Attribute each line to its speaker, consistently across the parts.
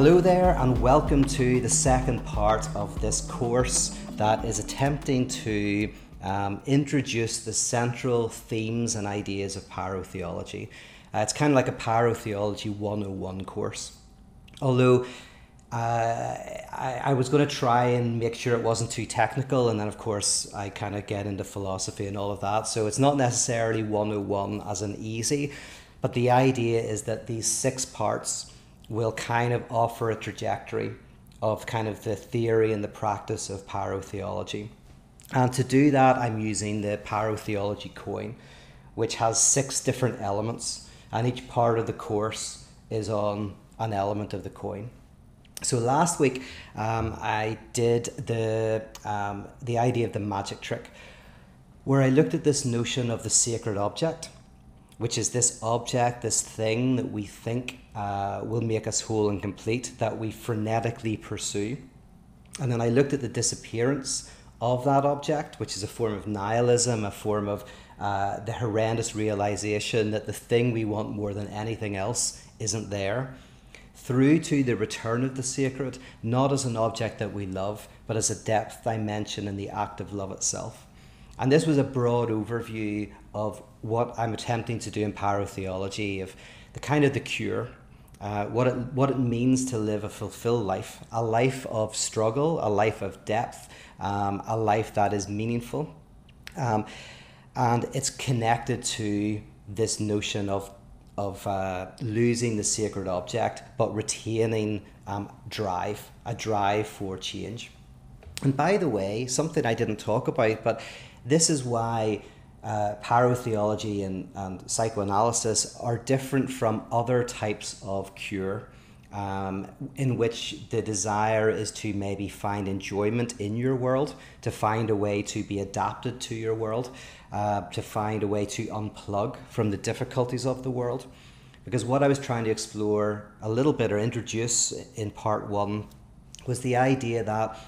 Speaker 1: Hello there, and welcome to the second part of this course that is attempting to um, introduce the central themes and ideas of pyrotheology. Uh, it's kind of like a pyrotheology 101 course. Although uh, I, I, was going to try and make sure it wasn't too technical, and then of course I kind of get into philosophy and all of that. So it's not necessarily 101 as an easy, but the idea is that these six parts will kind of offer a trajectory of kind of the theory and the practice of pyrotheology. And to do that, I'm using the pyrotheology coin, which has six different elements, and each part of the course is on an element of the coin. So last week, um, I did the um, the idea of the magic trick, where I looked at this notion of the sacred object, which is this object, this thing that we think uh, will make us whole and complete, that we frenetically pursue, and then I looked at the disappearance of that object, which is a form of nihilism, a form of uh, the horrendous realization that the thing we want more than anything else isn't there, through to the return of the sacred, not as an object that we love, but as a depth dimension in the act of love itself. And this was a broad overview of what I'm attempting to do in pyrotheology, of the kind of the cure, uh, what it what it means to live a fulfilled life, a life of struggle, a life of depth, um, a life that is meaningful. Um, and it's connected to this notion of, of uh, losing the sacred object but retaining um, drive, a drive for change. And by the way, something I didn't talk about, but this is why uh, pyrotheology and, and psychoanalysis are different from other types of cure um, in which the desire is to maybe find enjoyment in your world, to find a way to be adapted to your world, uh, to find a way to unplug from the difficulties of the world. Because what I was trying to explore a little bit or introduce in part one was the idea that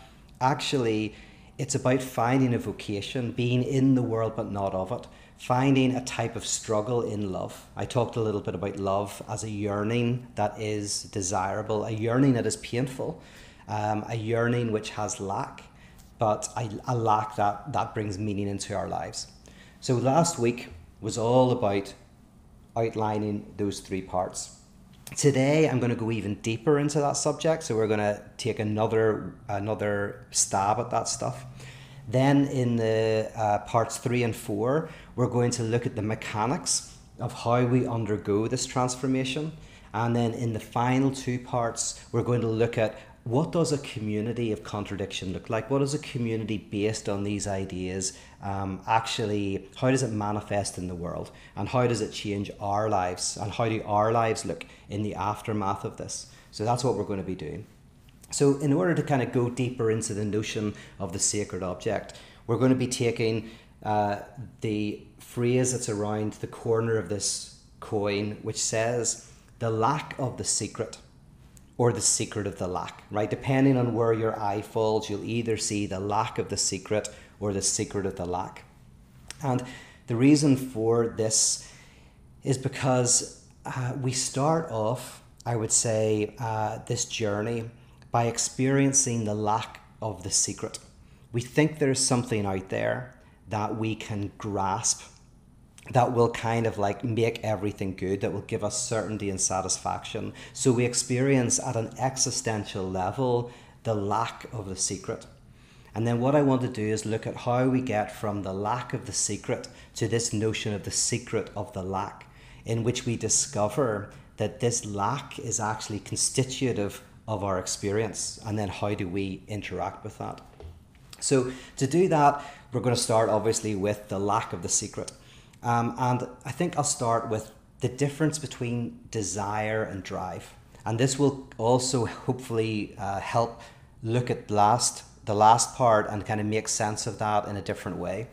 Speaker 1: actually it's about finding a vocation, being in the world but not of it finding a type of struggle in love. I talked a little bit about love as a yearning that is desirable, a yearning that is painful, um, a yearning which has lack, but a, a lack that, that brings meaning into our lives. So last week was all about outlining those three parts. Today I'm going to go even deeper into that subject, so we're going to take another another stab at that stuff. Then in the uh, parts three and four, we're going to look at the mechanics of how we undergo this transformation. And then in the final two parts, we're going to look at what does a community of contradiction look like? What is a community based on these ideas um, actually, how does it manifest in the world? And how does it change our lives? And how do our lives look in the aftermath of this? So that's what we're going to be doing. So, in order to kind of go deeper into the notion of the sacred object, we're going to be taking uh, the phrase that's around the corner of this coin, which says, the lack of the secret or the secret of the lack, right? Depending on where your eye falls, you'll either see the lack of the secret or the secret of the lack. And the reason for this is because uh, we start off, I would say, uh, this journey by experiencing the lack of the secret. We think there's something out there that we can grasp that will kind of like make everything good, that will give us certainty and satisfaction. So we experience at an existential level the lack of the secret. And then what I want to do is look at how we get from the lack of the secret to this notion of the secret of the lack, in which we discover that this lack is actually constitutive of our experience and then how do we interact with that. So, to do that, we're going to start obviously with the lack of the secret. Um, and I think I'll start with the difference between desire and drive. And this will also hopefully uh, help look at last the last part and kind of make sense of that in a different way.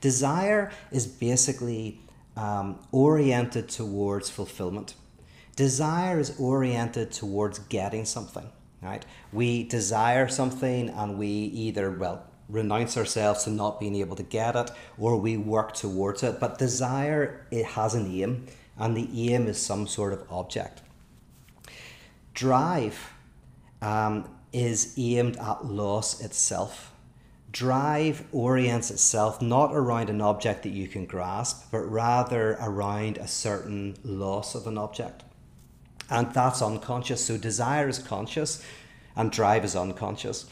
Speaker 1: Desire is basically um, oriented towards fulfillment. Desire is oriented towards getting something, right? We desire something and we either, well, renounce ourselves to not being able to get it or we work towards it. But desire, it has an aim and the aim is some sort of object. Drive um, is aimed at loss itself. Drive orients itself not around an object that you can grasp, but rather around a certain loss of an object. And that's unconscious. So desire is conscious and drive is unconscious.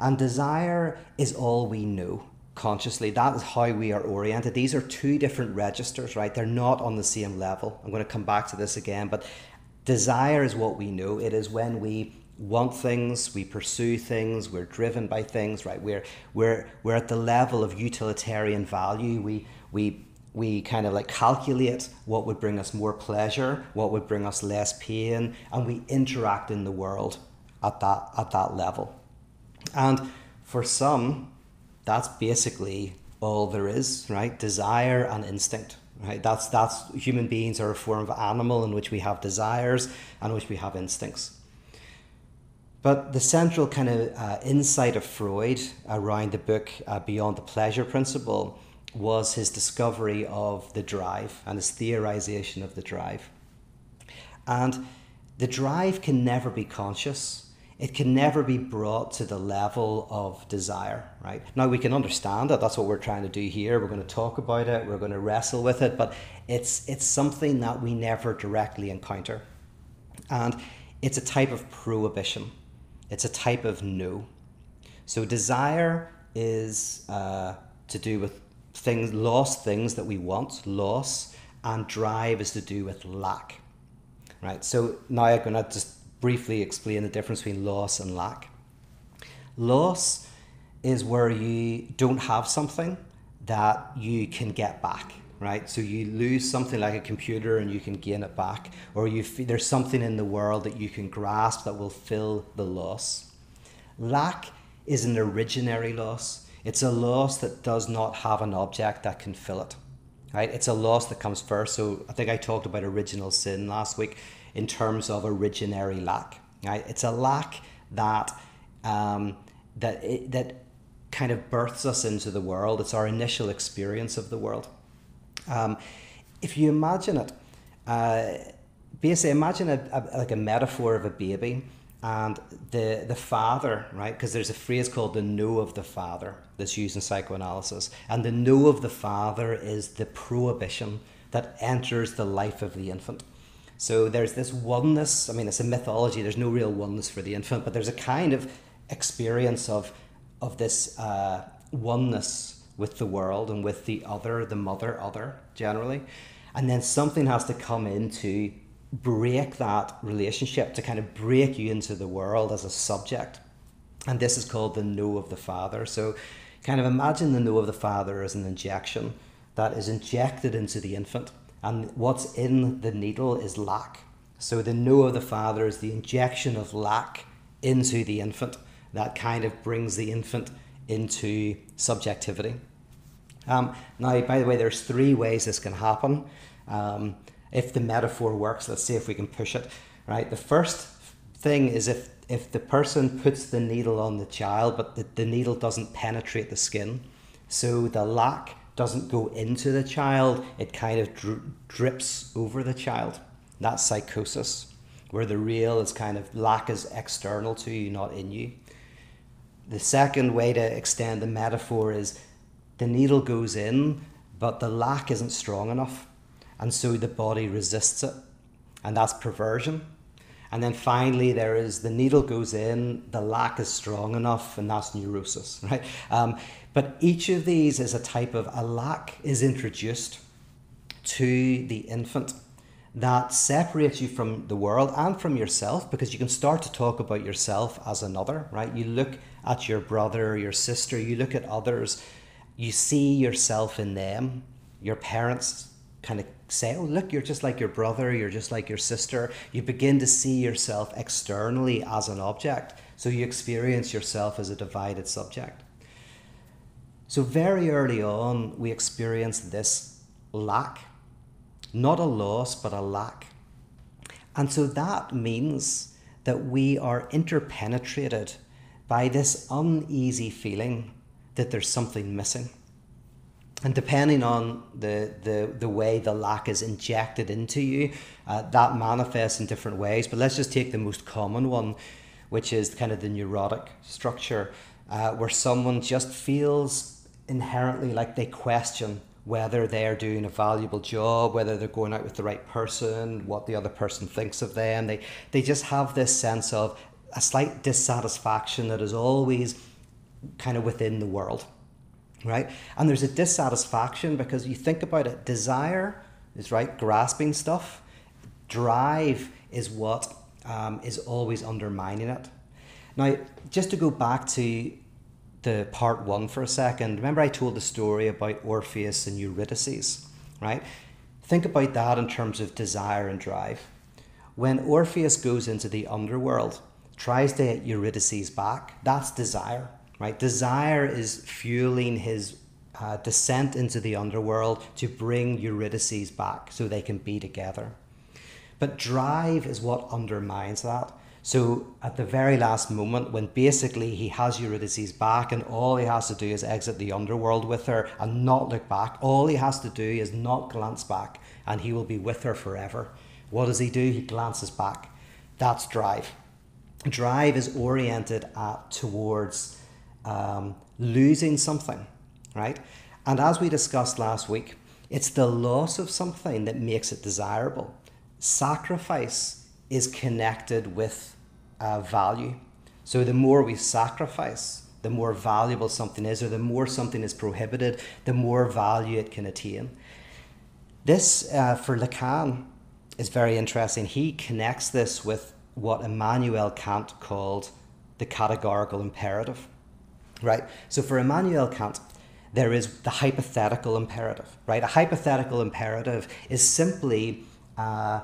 Speaker 1: And desire is all we know consciously. That is how we are oriented. These are two different registers, right? They're not on the same level. I'm going to come back to this again, but desire is what we know. It is when we want things, we pursue things, we're driven by things, right? We're we're we're at the level of utilitarian value. We we we kind of like calculate what would bring us more pleasure, what would bring us less pain, and we interact in the world at that at that level. And for some, that's basically all there is, right? Desire and instinct, right? That's that's human beings are a form of animal in which we have desires and which we have instincts. But the central kind of uh, insight of Freud around the book uh, Beyond the Pleasure Principle was his discovery of the drive and his theorization of the drive. And the drive can never be conscious it can never be brought to the level of desire, right? Now we can understand that that's what we're trying to do here. We're going to talk about it, we're going to wrestle with it, but it's it's something that we never directly encounter. And it's a type of prohibition. It's a type of no. So desire is uh, to do with things, lost things that we want, loss, and drive is to do with lack. Right. So now I'm going to just briefly explain the difference between loss and lack. Loss is where you don't have something that you can get back, right? So you lose something like a computer and you can gain it back, or you there's something in the world that you can grasp that will fill the loss. Lack is an originary loss. It's a loss that does not have an object that can fill it. Right? It's a loss that comes first. So I think I talked about original sin last week in terms of originary lack. Right? It's a lack that um, that it, that kind of births us into the world. It's our initial experience of the world. Um, if you imagine it, uh, basically imagine a, a, like a metaphor of a baby and the the father, right? Because there's a phrase called the no of the father that's used in psychoanalysis, and the no of the father is the prohibition that enters the life of the infant. So there's this oneness. I mean, it's a mythology. There's no real oneness for the infant, but there's a kind of experience of of this uh, oneness with the world and with the other, the mother, other generally, and then something has to come in to break that relationship to kind of break you into the world as a subject, and this is called the no of the father. So, kind of imagine the no of the father as an injection that is injected into the infant and what's in the needle is lack. So the no of the father is the injection of lack into the infant that kind of brings the infant into subjectivity. Um, now, by the way, there's three ways this can happen. Um, if the metaphor works, let's see if we can push it. Right. The first thing is if if the person puts the needle on the child, but the, the needle doesn't penetrate the skin, so the lack doesn't go into the child, it kind of dri- drips over the child. That's psychosis, where the real is kind of lack is external to you, not in you. The second way to extend the metaphor is the needle goes in, but the lack isn't strong enough, and so the body resists it, and that's perversion. And then finally, there is the needle goes in, the lack is strong enough, and that's neurosis, right? Um, but each of these is a type of a lack is introduced to the infant that separates you from the world and from yourself because you can start to talk about yourself as another, right? You look at your brother, your sister, you look at others, you see yourself in them. Your parents kind of say, oh, look, you're just like your brother, you're just like your sister. You begin to see yourself externally as an object. So you experience yourself as a divided subject. So, very early on, we experience this lack, not a loss, but a lack. And so that means that we are interpenetrated by this uneasy feeling that there's something missing. And depending on the, the, the way the lack is injected into you, uh, that manifests in different ways. But let's just take the most common one, which is kind of the neurotic structure, uh, where someone just feels inherently like they question whether they're doing a valuable job, whether they're going out with the right person, what the other person thinks of them. They, they just have this sense of a slight dissatisfaction that is always kind of within the world right? And there's a dissatisfaction because you think about it desire is right, grasping stuff, drive is what um, is always undermining it. Now, just to go back to the part one for a second, remember I told the story about Orpheus and Eurydice, right? Think about that in terms of desire and drive. When Orpheus goes into the underworld, tries to get Eurydice back, that's desire right? Desire is fueling his uh, descent into the underworld to bring Eurydice back so they can be together. But drive is what undermines that. So at the very last moment, when basically he has Eurydice back and all he has to do is exit the underworld with her and not look back, all he has to do is not glance back and he will be with her forever. What does he do? He glances back. That's drive. Drive is oriented at towards um, losing something, right? And as we discussed last week, it's the loss of something that makes it desirable. Sacrifice is connected with uh, value. So the more we sacrifice, the more valuable something is, or the more something is prohibited, the more value it can attain. This, uh, for Lacan, is very interesting. He connects this with what Immanuel Kant called the categorical imperative right? So for Immanuel Kant, there is the hypothetical imperative, right? A hypothetical imperative is simply uh,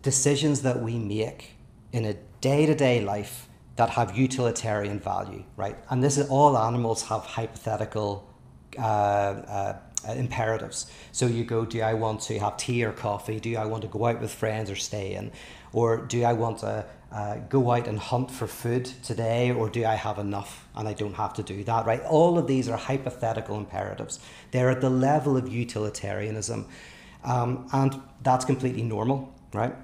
Speaker 1: decisions that we make in a day to day life that have utilitarian value, right? And this is all animals have hypothetical uh, uh, imperatives. So you go, do I want to have tea or coffee? Do I want to go out with friends or stay in? Or do I want to uh, go out and hunt for food today, or do I have enough and I don't have to do that, right? All of these are hypothetical imperatives. They're at the level of utilitarianism, um, and that's completely normal, right?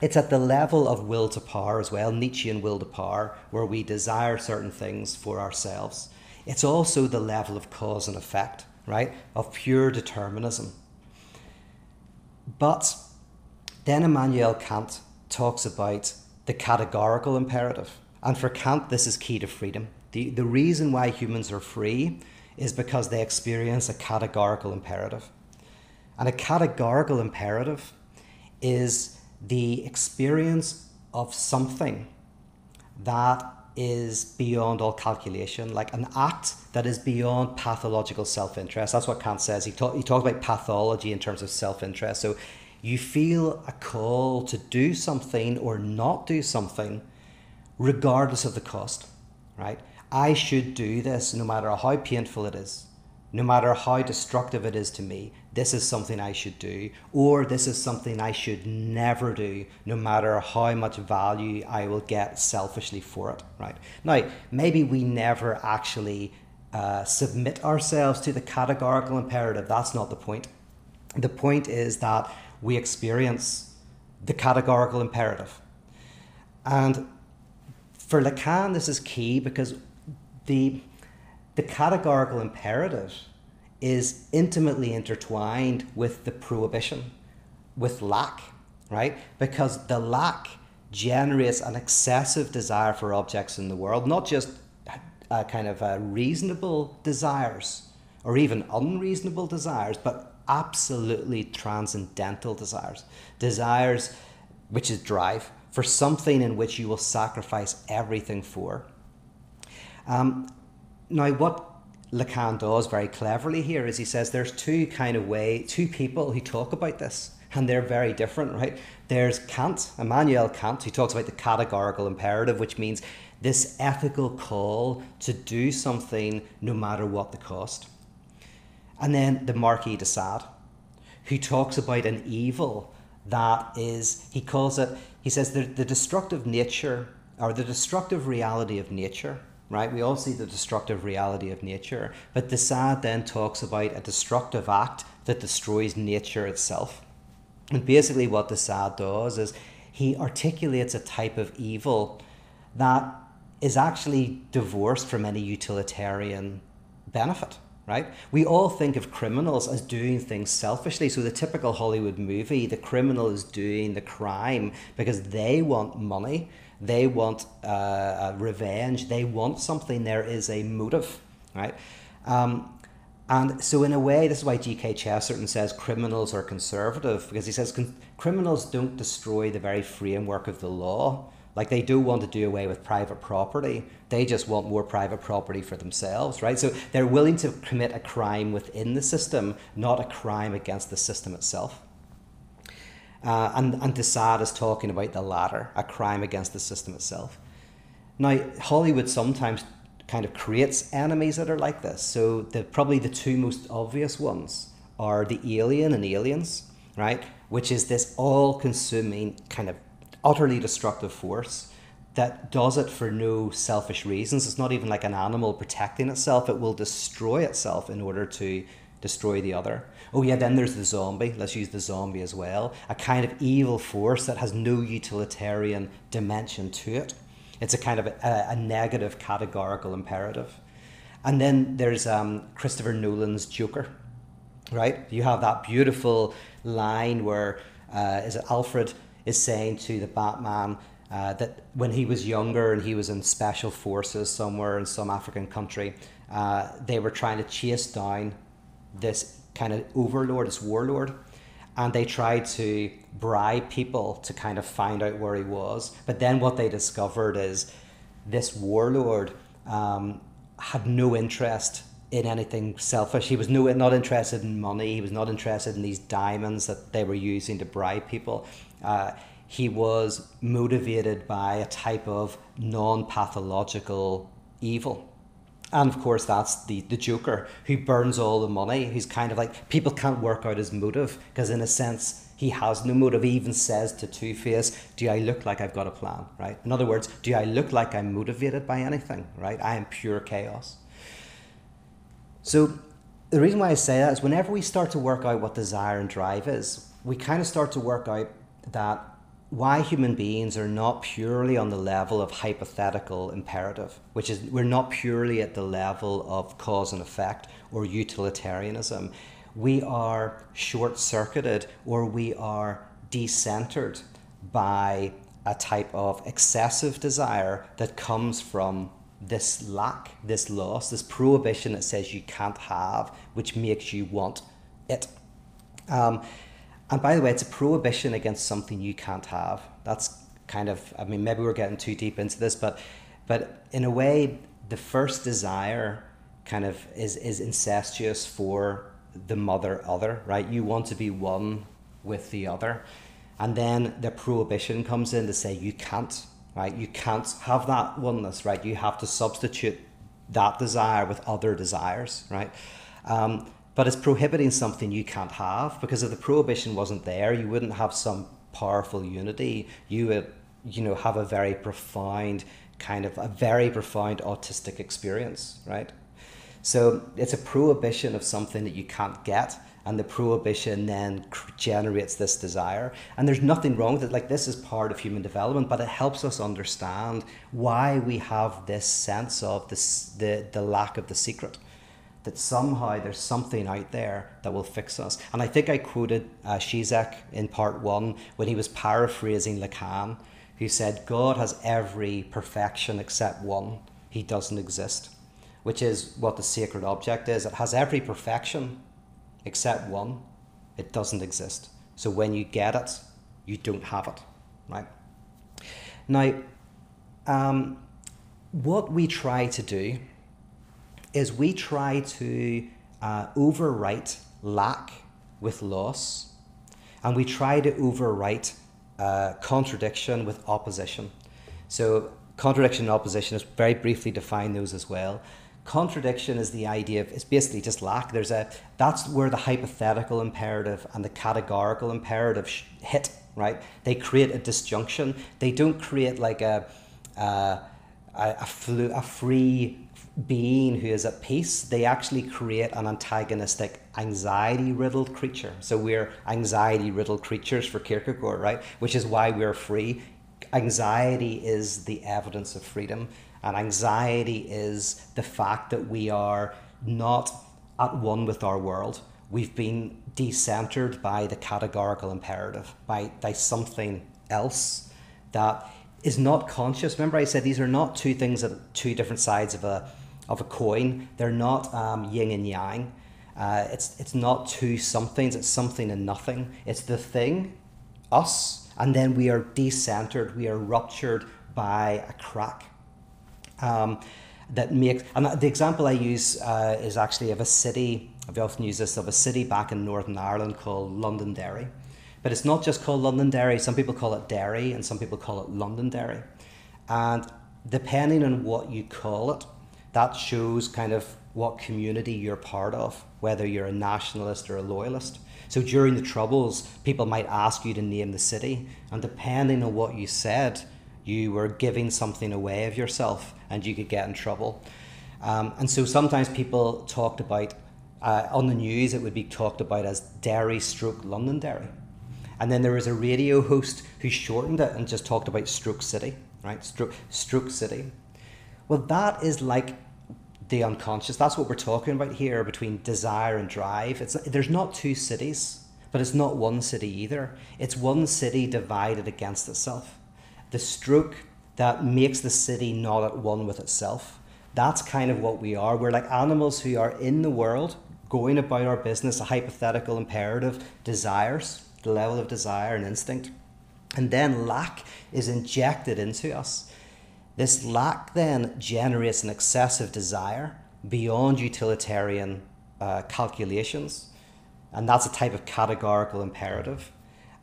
Speaker 1: It's at the level of will to power as well, Nietzschean will to power, where we desire certain things for ourselves. It's also the level of cause and effect, right? Of pure determinism. But then Immanuel Kant talks about the categorical imperative. And for Kant, this is key to freedom. The, the reason why humans are free is because they experience a categorical imperative. And a categorical imperative is the experience of something that is beyond all calculation, like an act that is beyond pathological self interest. That's what Kant says. He, talk, he talks about pathology in terms of self interest. So you feel a call to do something or not do something, regardless of the cost, right? I should do this no matter how painful it is, no matter how destructive it is to me. This is something I should do, or this is something I should never do, no matter how much value I will get selfishly for it, right? Now, maybe we never actually uh, submit ourselves to the categorical imperative. That's not the point. The point is that we experience the categorical imperative. And for Lacan, this is key because the, the categorical imperative is intimately intertwined with the prohibition, with lack, right? Because the lack generates an excessive desire for objects in the world, not just a kind of a reasonable desires or even unreasonable desires, but absolutely transcendental desires. Desires which is drive for something in which you will sacrifice everything for. Um, now, what Lacan does very cleverly here is he says there's two kind of way, two people who talk about this, and they're very different, right? There's Kant, Immanuel Kant, who talks about the categorical imperative, which means this ethical call to do something no matter what the cost. And then the Marquis de Sade, who talks about an evil that is, he calls it, he says, the, the destructive nature or the destructive reality of nature right? We all see the destructive reality of nature. But de Sade then talks about a destructive act that destroys nature itself. And basically, what de Sade does is he articulates a type of evil that is actually divorced from any utilitarian benefit right? We all think of criminals as doing things selfishly. So, the typical Hollywood movie, the criminal is doing the crime because they want money, they want uh, revenge, they want something. There is a motive, right? Um, and so, in a way, this is why G.K. Chesterton says criminals are conservative because he says criminals don't destroy the very framework of the law like they do want to do away with private property. They just want more private property for themselves, right? So they're willing to commit a crime within the system, not a crime against the system itself. Uh, and, and de Sade is talking about the latter, a crime against the system itself. Now, Hollywood sometimes kind of creates enemies that are like this. So the, probably the two most obvious ones are the alien and aliens, right? Which is this all-consuming kind of utterly destructive force that does it for no selfish reasons. It's not even like an animal protecting itself, it will destroy itself in order to destroy the other. Oh, yeah, then there's the zombie. Let's use the zombie as well. A kind of evil force that has no utilitarian dimension to it. It's a kind of a, a negative categorical imperative. And then there's um, Christopher Nolan's Joker, right? You have that beautiful line where uh, is it Alfred is saying to the Batman uh, that when he was younger and he was in special forces somewhere in some African country, uh, they were trying to chase down this kind of overlord, this warlord, and they tried to bribe people to kind of find out where he was. But then what they discovered is this warlord um, had no interest in anything selfish. He was no, not interested in money. He was not interested in these diamonds that they were using to bribe people. Uh, he was motivated by a type of non pathological evil. And of course, that's the, the Joker who burns all the money. Who's kind of like, people can't work out his motive because, in a sense, he has no motive. He even says to Two Face, Do I look like I've got a plan? Right? In other words, do I look like I'm motivated by anything? Right? I am pure chaos. So, the reason why I say that is whenever we start to work out what desire and drive is, we kind of start to work out that why human beings are not purely on the level of hypothetical imperative, which is we're not purely at the level of cause and effect or utilitarianism. We are short circuited or we are decentered by a type of excessive desire that comes from this lack, this loss, this prohibition that says you can't have, which makes you want it. Um, and by the way, it's a prohibition against something you can't have. That's kind of, I mean, maybe we're getting too deep into this, but, but in a way, the first desire kind of is, is incestuous for the mother other, right? You want to be one with the other. And then the prohibition comes in to say you can't, right? You can't have that oneness, right? You have to substitute that desire with other desires, right? Um, but it's prohibiting something you can't have because if the prohibition wasn't there, you wouldn't have some powerful unity. You would, you know, have a very profound kind of a very profound autistic experience, right? So it's a prohibition of something that you can't get, and the prohibition then generates this desire. And there's nothing wrong with it. Like this is part of human development, but it helps us understand why we have this sense of this the the lack of the secret that somehow there's something out there that will fix us. And I think I quoted uh, Zizek in part one when he was paraphrasing Lacan, who said, God has every perfection except one. He doesn't exist, which is what the sacred object is. It has every perfection except one. It doesn't exist. So when you get it, you don't have it, right? Now, um, what we try to do is we try to uh, overwrite lack with loss, and we try to overwrite uh, contradiction with opposition. So, contradiction and opposition is very briefly define those as well. Contradiction is the idea of it's basically just lack. There's a that's where the hypothetical imperative and the categorical imperative hit. Right? They create a disjunction. They don't create like a. Uh, a, a, flu, a free being who is at peace, they actually create an antagonistic, anxiety riddled creature. So we're anxiety riddled creatures for Kierkegaard, right? Which is why we're free. Anxiety is the evidence of freedom, and anxiety is the fact that we are not at one with our world. We've been decentered by the categorical imperative, by, by something else that is not conscious. Remember, I said these are not two things at two different sides of a of a coin. They're not um, yin and yang. Uh, it's it's not two somethings. It's something and nothing. It's the thing, us, and then we are decentered. We are ruptured by a crack. Um, that makes and the example I use uh, is actually of a city. I've often used this of a city back in Northern Ireland called Londonderry. But it's not just called Londonderry. Some people call it Derry, and some people call it Londonderry. And depending on what you call it, that shows kind of what community you're part of, whether you're a nationalist or a loyalist. So during the Troubles, people might ask you to name the city, and depending on what you said, you were giving something away of yourself and you could get in trouble. Um, and so sometimes people talked about, uh, on the news, it would be talked about as Derry stroke Londonderry. And then there was a radio host who shortened it and just talked about Stroke City, right? Stroke, stroke City. Well, that is like the unconscious. That's what we're talking about here between desire and drive. It's there's not two cities, but it's not one city either. It's one city divided against itself. The stroke that makes the city not at one with itself. That's kind of what we are. We're like animals who are in the world, going about our business, a hypothetical imperative, desires, the level of desire and instinct. And then lack is injected into us. This lack then generates an excessive desire beyond utilitarian uh, calculations, and that's a type of categorical imperative.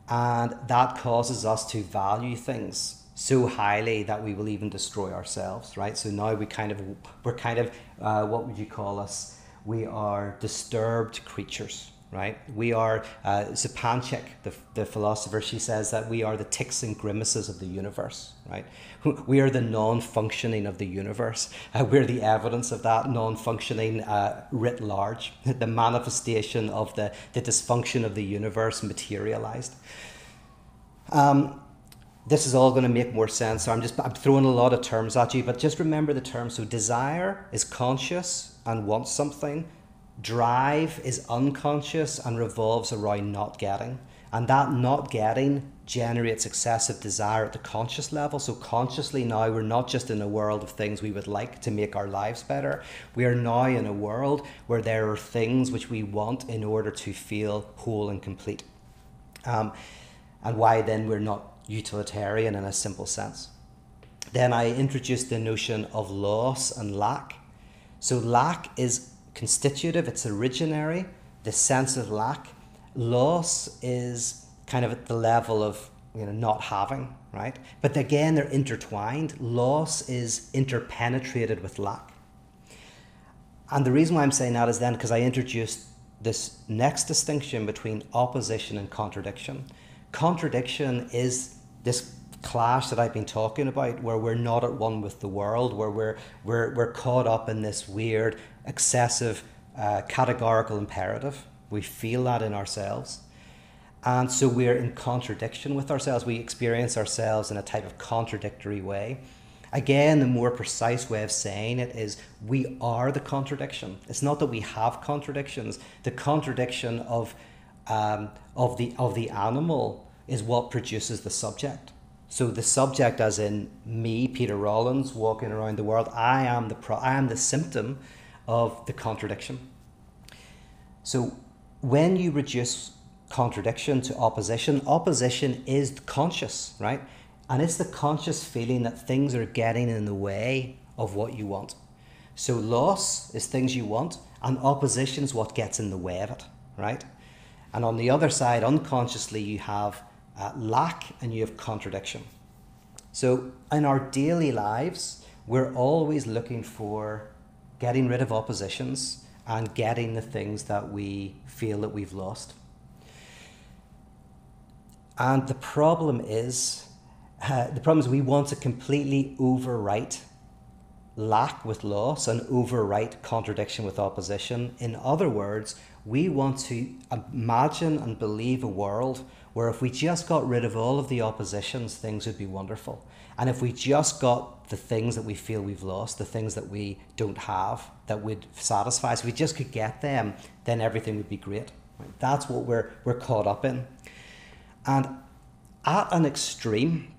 Speaker 1: And that causes us to value things so highly that we will even destroy ourselves, right? So now we kind of, we're kind of, uh, what would you call us? We are disturbed creatures right? We are, uh, the, the philosopher, she says that we are the ticks and grimaces of the universe, right? We are the non functioning of the universe. Uh, we're the evidence of that non functioning uh, writ large, the manifestation of the, the dysfunction of the universe materialized. Um, this is all going to make more sense. So I'm just I'm throwing a lot of terms at you, but just remember the terms. So desire is conscious and wants something drive is unconscious and revolves around not getting. And that not getting generates excessive desire at the conscious level. So, consciously now, we're not just in a world of things we would like to make our lives better. We are now in a world where there are things which we want in order to feel whole and complete. Um, and why then we're not utilitarian in a simple sense. Then I introduced the notion of loss and lack. So, lack is constitutive, it's originary, the sense of lack. Loss is kind of at the level of you know not having, right? But again, they're intertwined. Loss is interpenetrated with lack. And the reason why I'm saying that is then because I introduced this next distinction between opposition and contradiction. Contradiction is this clash that I've been talking about, where we're not at one with the world, where we're we're we're caught up in this weird, excessive, uh, categorical imperative. We feel that in ourselves. And so we're in contradiction with ourselves. We experience ourselves in a type of contradictory way. Again, the more precise way of saying it is we are the contradiction. It's not that we have contradictions. The contradiction of, um, of, the, of the animal is what produces the subject. So the subject, as in me, Peter Rollins, walking around the world, I am the pro- I am the symptom of the contradiction. So when you reduce contradiction to opposition, opposition is conscious, right? And it's the conscious feeling that things are getting in the way of what you want. So loss is things you want, and opposition is what gets in the way of it, right? And on the other side, unconsciously, you have uh, lack and you have contradiction. So in our daily lives, we're always looking for getting rid of oppositions and getting the things that we feel that we've lost. And the problem is, uh, the problem is we want to completely overwrite lack with loss and overwrite contradiction with opposition. In other words, we want to imagine and believe a world where if we just got rid of all of the oppositions, things would be wonderful. And if we just got the things that we feel we've lost, the things that we don't have that would satisfy us, if we just could get them, then everything would be great. That's what we're, we're caught up in. And at an extreme,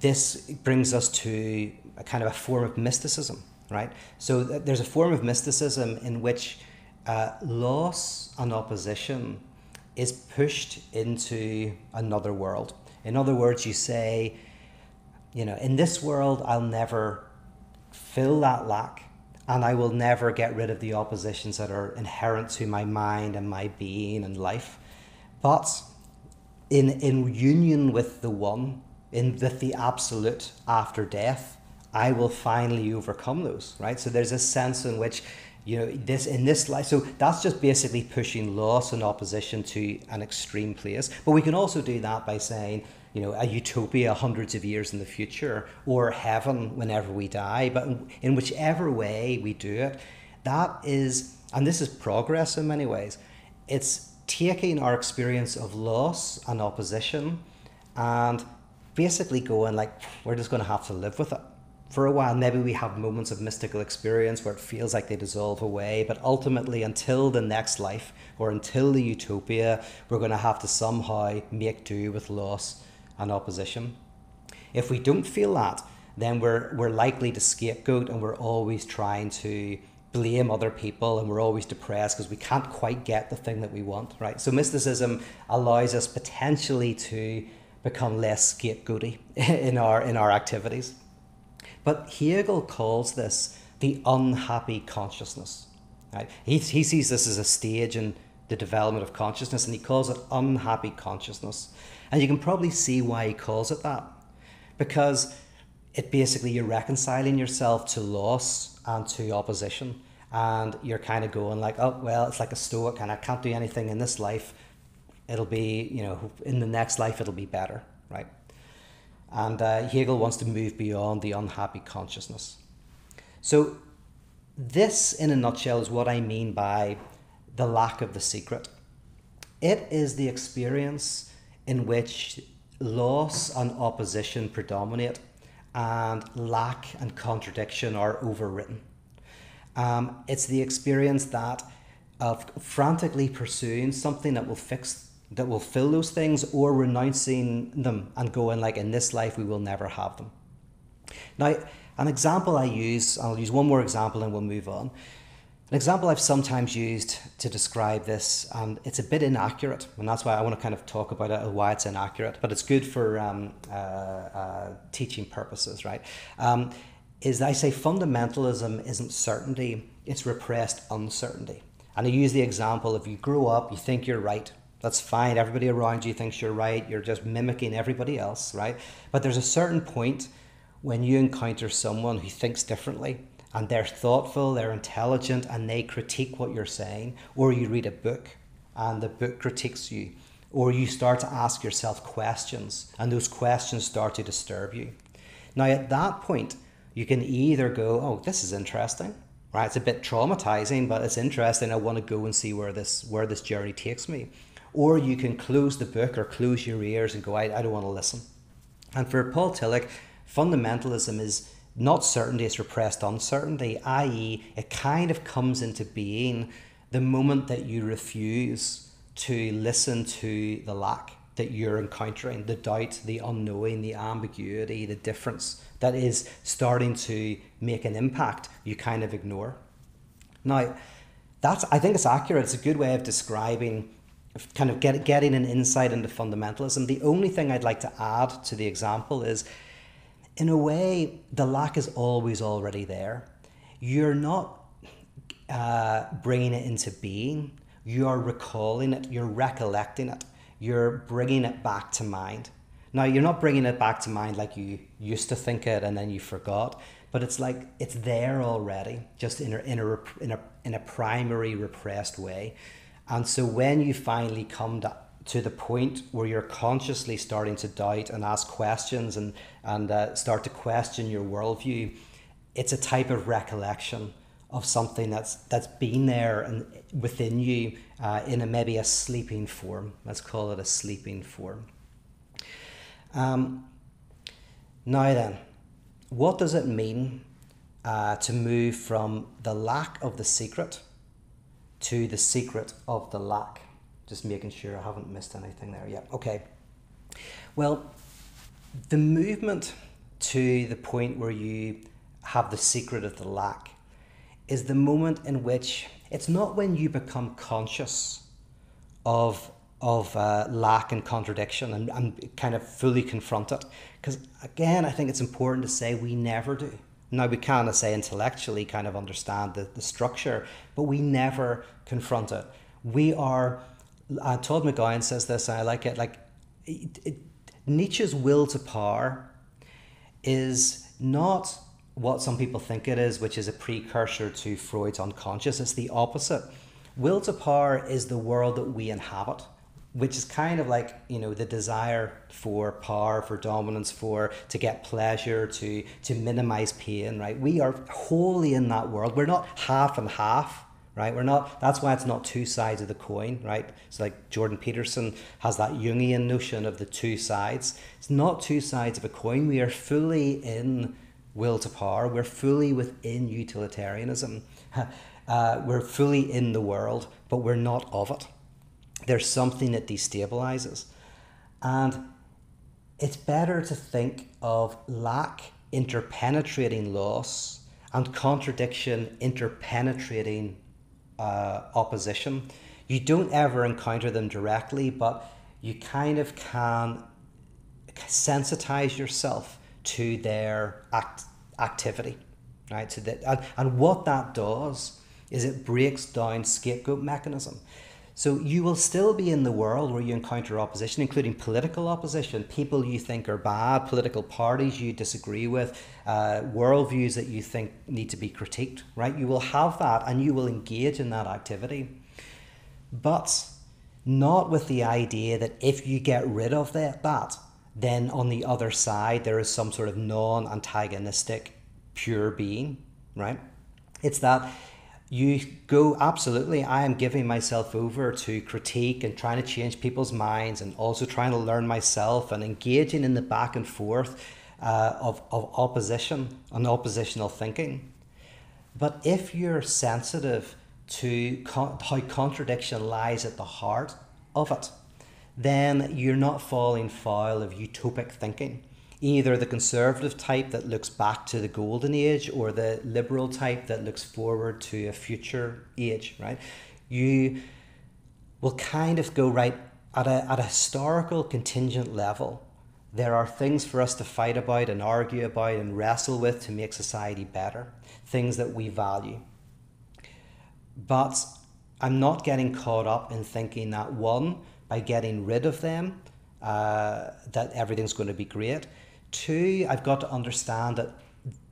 Speaker 1: this brings us to a kind of a form of mysticism, right? So there's a form of mysticism in which uh, loss and opposition is pushed into another world. In other words, you say, you know, in this world, I'll never fill that lack and I will never get rid of the oppositions that are inherent to my mind and my being and life. But in, in union with the one, in with the absolute after death, I will finally overcome those, right? So there's a sense in which you know this in this life so that's just basically pushing loss and opposition to an extreme place but we can also do that by saying you know a utopia hundreds of years in the future or heaven whenever we die but in whichever way we do it that is and this is progress in many ways it's taking our experience of loss and opposition and basically going like we're just going to have to live with it. For a while maybe we have moments of mystical experience where it feels like they dissolve away but ultimately until the next life or until the utopia we're going to have to somehow make do with loss and opposition if we don't feel that then we're we're likely to scapegoat and we're always trying to blame other people and we're always depressed because we can't quite get the thing that we want right so mysticism allows us potentially to become less scapegoaty in our in our activities but Hegel calls this the unhappy consciousness. Right? He, he sees this as a stage in the development of consciousness and he calls it unhappy consciousness. And you can probably see why he calls it that. Because it basically you're reconciling yourself to loss and to opposition. And you're kind of going like, oh well, it's like a stoic and I can't do anything in this life. It'll be, you know, in the next life it'll be better, right? And uh, Hegel wants to move beyond the unhappy consciousness. So, this, in a nutshell, is what I mean by the lack of the secret. It is the experience in which loss and opposition predominate and lack and contradiction are overwritten. Um, it's the experience that of frantically pursuing something that will fix that will fill those things or renouncing them and going like in this life we will never have them now an example i use i'll use one more example and we'll move on an example i've sometimes used to describe this and it's a bit inaccurate and that's why i want to kind of talk about it why it's inaccurate but it's good for um, uh, uh, teaching purposes right um, is i say fundamentalism isn't certainty it's repressed uncertainty and I use the example if you grow up, you think you're right, that's fine. Everybody around you thinks you're right. You're just mimicking everybody else, right? But there's a certain point when you encounter someone who thinks differently and they're thoughtful, they're intelligent, and they critique what you're saying, or you read a book and the book critiques you, or you start to ask yourself questions and those questions start to disturb you. Now, at that point, you can either go, Oh, this is interesting. Right, it's a bit traumatizing, but it's interesting. I want to go and see where this where this journey takes me or you can close the book or close your ears and go, I, I don't want to listen. And for Paul Tillich, fundamentalism is not certainty, it's repressed uncertainty, i.e., it kind of comes into being the moment that you refuse to listen to the lack that you're encountering, the doubt, the unknowing, the ambiguity, the difference that is starting to make an impact, you kind of ignore. Now, that's I think it's accurate. It's a good way of describing kind of get, getting an insight into fundamentalism. The only thing I'd like to add to the example is, in a way, the lack is always already there. You're not uh, bringing it into being, you're recalling it, you're recollecting it, you're bringing it back to mind. Now, you're not bringing it back to mind like you used to think it and then you forgot, but it's like it's there already, just in a, in a, in a, in a primary repressed way. And so when you finally come to, to the point where you're consciously starting to doubt and ask questions and, and uh, start to question your worldview, it's a type of recollection of something that's that's been there and within you uh, in a maybe a sleeping form. Let's call it a sleeping form. Um, now then, what does it mean uh, to move from the lack of the secret to the secret of the lack? Just making sure I haven't missed anything there. yet. Okay. Well, the movement to the point where you have the secret of the lack is the moment in which it's not when you become conscious of of uh, lack and contradiction and, and kind of fully confront it. Because again, I think it's important to say we never do. Now, we kind of say intellectually kind of understand the, the structure, but we never confront it. We are, uh, Todd McGowan says this, and I like it, like it, it, Nietzsche's will to power is not what some people think it is, which is a precursor to Freud's unconscious. It's the opposite. Will to power is the world that we inhabit, which is kind of like, you know, the desire for power, for dominance, for to get pleasure, to to minimize pain, right? We are wholly in that world. We're not half and half right? We're not. That's why it's not two sides of the coin, right? It's like Jordan Peterson has that Jungian notion of the two sides. It's not two sides of a coin. We are fully in will to power. We're fully within utilitarianism. Uh, we're fully in the world, but we're not of it. There's something that destabilizes. And it's better to think of lack interpenetrating loss and contradiction interpenetrating uh, opposition. You don't ever encounter them directly, but you kind of can sensitize yourself to their act, activity, right? So that, and, and what that does is it breaks down scapegoat mechanism. So you will still be in the world where you encounter opposition, including political opposition, people you think are bad, political parties you disagree with, uh, worldviews that you think need to be critiqued, right? You will have that and you will engage in that activity. But not with the idea that if you get rid of that, that then on the other side there is some sort of non antagonistic pure being, right? It's that you go absolutely i am giving myself over to critique and trying to change people's minds and also trying to learn myself and engaging in the back and forth uh, of, of opposition and oppositional thinking. But if you're sensitive to con- how contradiction lies at the heart of it then you're not falling foul of utopic thinking either the conservative type that looks back to the golden age or the liberal type that looks forward to a future age, right? You will kind of go right at a, at a historical contingent level. There are things for us to fight about and argue about and wrestle with to make society better, things that we value. But I'm not getting caught up in thinking that one, by getting rid of them, uh, that everything's going to be great. Two, I've got to understand that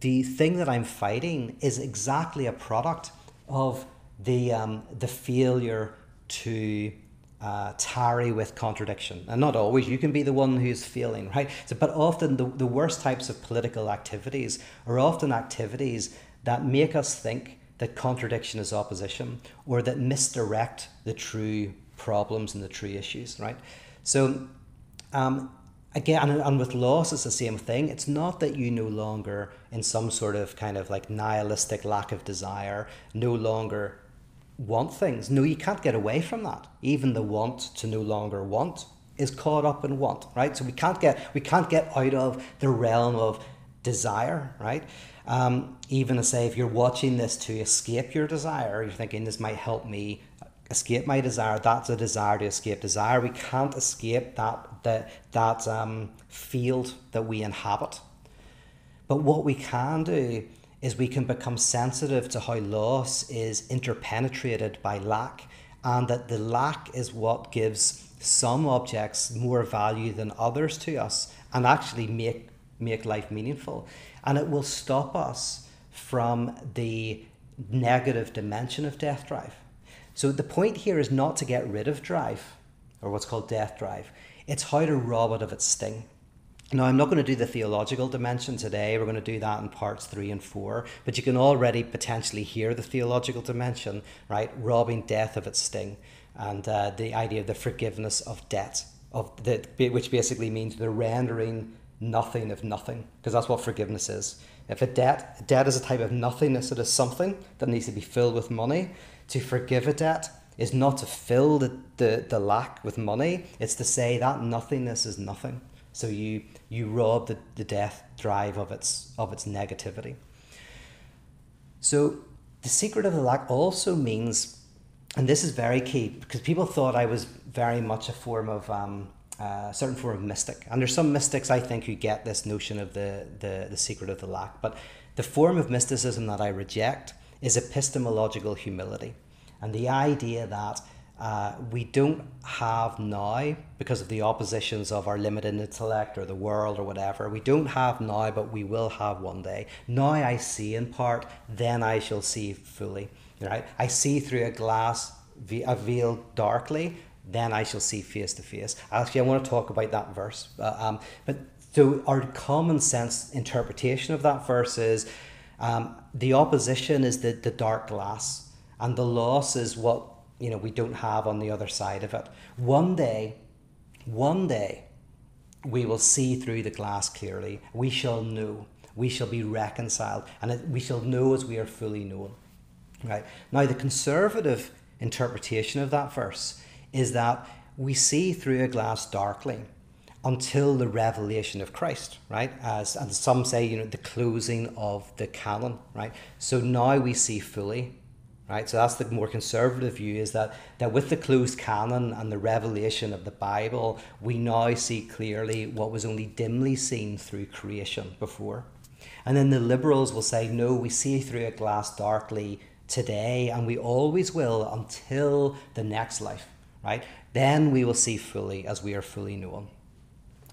Speaker 1: the thing that I'm fighting is exactly a product of the um, the failure to uh, tarry with contradiction. And not always, you can be the one who's failing, right? So, but often the, the worst types of political activities are often activities that make us think that contradiction is opposition or that misdirect the true problems and the true issues, right? So, um, again, and, and with loss, it's the same thing. It's not that you no longer, in some sort of kind of like nihilistic lack of desire, no longer want things. No, you can't get away from that. Even the want to no longer want is caught up in want, right? So we can't get we can't get out of the realm of desire, right? Um, even to say if you're watching this to escape your desire, you're thinking this might help me escape my desire. That's a desire to escape desire. We can't escape that that that um, field that we inhabit. But what we can do is we can become sensitive to how loss is interpenetrated by lack, and that the lack is what gives some objects more value than others to us, and actually make make life meaningful. And it will stop us from the negative dimension of death drive so the point here is not to get rid of drive, or what's called death drive. It's how to rob it of its sting. Now, I'm not going to do the theological dimension today. We're going to do that in parts three and four. But you can already potentially hear the theological dimension, right? Robbing death of its sting, and uh, the idea of the forgiveness of debt, of the, which basically means the rendering nothing of nothing, because that's what forgiveness is. If a debt, debt is a type of nothingness, it is something that needs to be filled with money. To forgive a debt is not to fill the, the, the lack with money, it's to say that nothingness is nothing. So you you rob the, the death drive of its of its negativity. So the secret of the lack also means, and this is very key because people thought I was very much a form of um, uh, certain form of mystic, and there's some mystics I think who get this notion of the, the the secret of the lack. But the form of mysticism that I reject is epistemological humility, and the idea that uh, we don't have now because of the oppositions of our limited intellect or the world or whatever. We don't have now, but we will have one day. Now I see in part, then I shall see fully. Right? I see through a glass, a veil darkly, then I shall see face to face. Actually, I want to talk about that verse. Uh, um, but so our common sense interpretation of that verse is um, the opposition is the, the dark glass, and the loss is what you know we don't have on the other side of it. One day, one day, we will see through the glass clearly. We shall know. We shall be reconciled, and we shall know as we are fully known. Right now, the conservative interpretation of that verse is that we see through a glass darkly until the revelation of Christ, right? As and some say, you know, the closing of the canon, right? So now we see fully, right? So that's the more conservative view is that, that with the closed canon and the revelation of the Bible, we now see clearly what was only dimly seen through creation before. And then the liberals will say, no, we see through a glass darkly today, and we always will until the next life, right? Then we will see fully as we are fully known.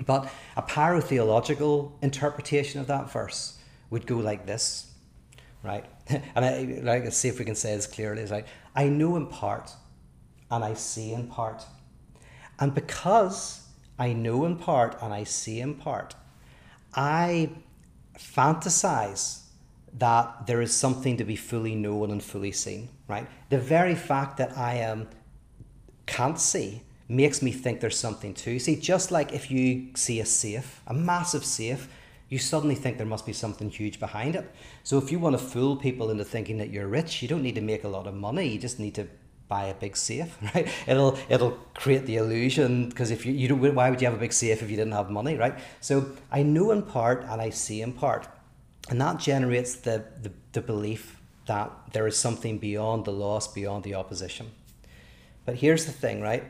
Speaker 1: But a pyrotheological interpretation of that verse would go like this, right? and I like let's see if we can say this clearly. It's like I know in part, and I see in part, and because I know in part and I see in part, I fantasize that there is something to be fully known and fully seen. Right? The very fact that I am can't see makes me think there's something to see. Just like if you see a safe, a massive safe, you suddenly think there must be something huge behind it. So if you want to fool people into thinking that you're rich, you don't need to make a lot of money. You just need to buy a big safe, right? It'll it'll create the illusion because if you you don't, why would you have a big safe if you didn't have money, right? So I know in part and I see in part, and that generates the the, the belief that there is something beyond the loss, beyond the opposition. But here's the thing, right?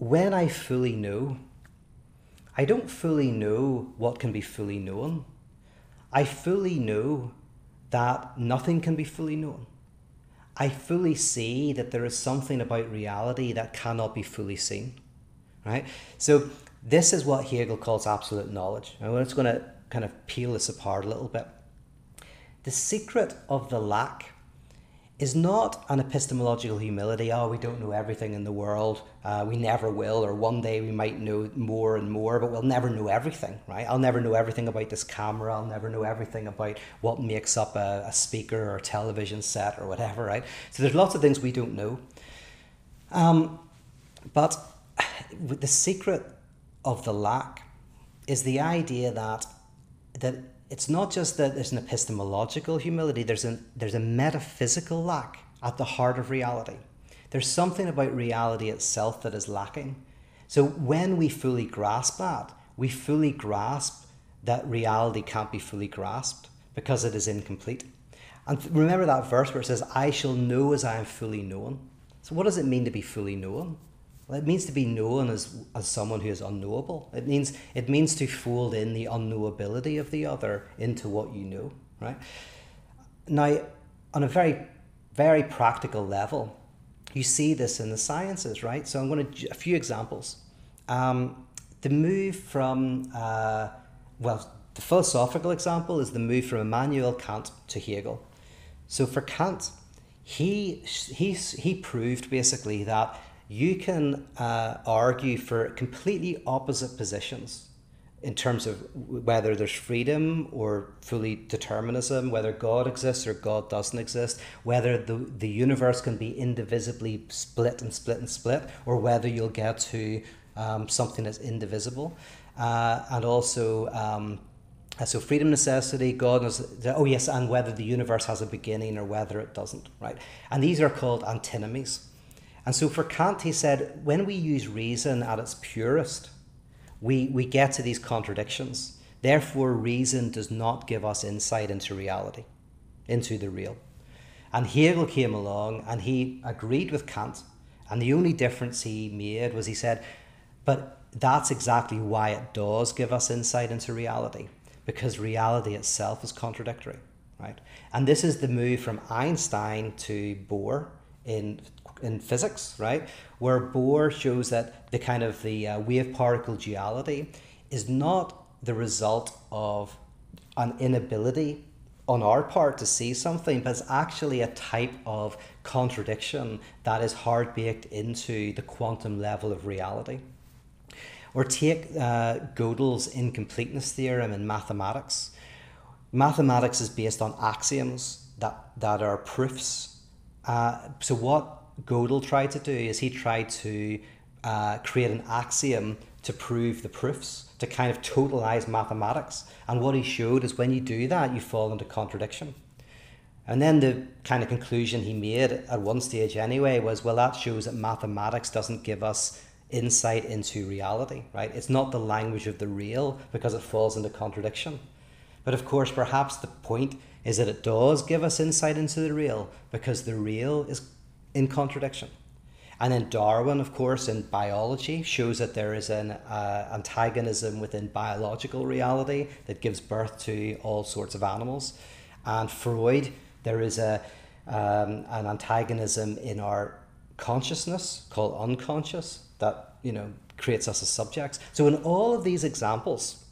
Speaker 1: When I fully know I don't fully know what can be fully known. I fully know that nothing can be fully known. I fully see that there is something about reality that cannot be fully seen. Right? So this is what Hegel calls absolute knowledge. We're just going to kind of peel this apart a little bit. The secret of the lack is not an epistemological humility. Oh, we don't know everything in the world. Uh, we never will, or one day we might know more and more, but we'll never know everything, right? I'll never know everything about this camera. I'll never know everything about what makes up a, a speaker or a television set or whatever, right? So there's lots of things we don't know. Um, but the secret of the lack is the idea that that it's not just that there's an epistemological humility, there's, a there's a metaphysical lack at the heart of reality. There's something about reality itself that is lacking. So when we fully grasp that, we fully grasp that reality can't be fully grasped because it is incomplete. And remember that verse where it says, I shall know as I am fully known. So, what does it mean to be fully known? Well, it means to be known as, as someone who is unknowable. It means it means to fold in the unknowability of the other into what you know, right? Now, on a very, very practical level, you see this in the sciences, right? So I'm going to a few examples. Um, the move from uh, well, the philosophical example is the move from Immanuel Kant to Hegel. So for Kant, he he he proved basically that you can uh, argue for completely opposite positions in terms of whether there's freedom or fully determinism, whether God exists or God doesn't exist, whether the, the universe can be indivisibly split and split and split, or whether you'll get to um, something that's indivisible. Uh, and also, um, uh, so freedom, necessity, God knows, oh yes, and whether the universe has a beginning or whether it doesn't, right? And these are called antinomies. And so for Kant, he said, when we use reason at its purest, we, we get to these contradictions. Therefore, reason does not give us insight into reality, into the real. And Hegel came along and he agreed with Kant. And the only difference he made was he said, but that's exactly why it does give us insight into reality, because reality itself is contradictory, right? And this is the move from Einstein to Bohr in in physics, right? Where Bohr shows that the kind of the uh, wave particle duality is not the result of an inability on our part to see something, but it's actually a type of contradiction that is hard baked into the quantum level of reality. Or take uh, Gödel's incompleteness theorem in mathematics. Mathematics is based on axioms that, that are proofs. Uh, so, what Gödel tried to do is he tried to uh, create an axiom to prove the proofs, to kind of totalize mathematics. And what he showed is when you do that, you fall into contradiction. And then the kind of conclusion he made at one stage anyway was well, that shows that mathematics doesn't give us insight into reality, right? It's not the language of the real because it falls into contradiction. But of course, perhaps the point is that it does give us insight into the real because the real is in contradiction. And then Darwin, of course, in biology, shows that there is an uh, antagonism within biological reality that gives birth to all sorts of animals. And Freud, there is a um, an antagonism in our consciousness called unconscious that you know creates us as subjects. So in all of these examples,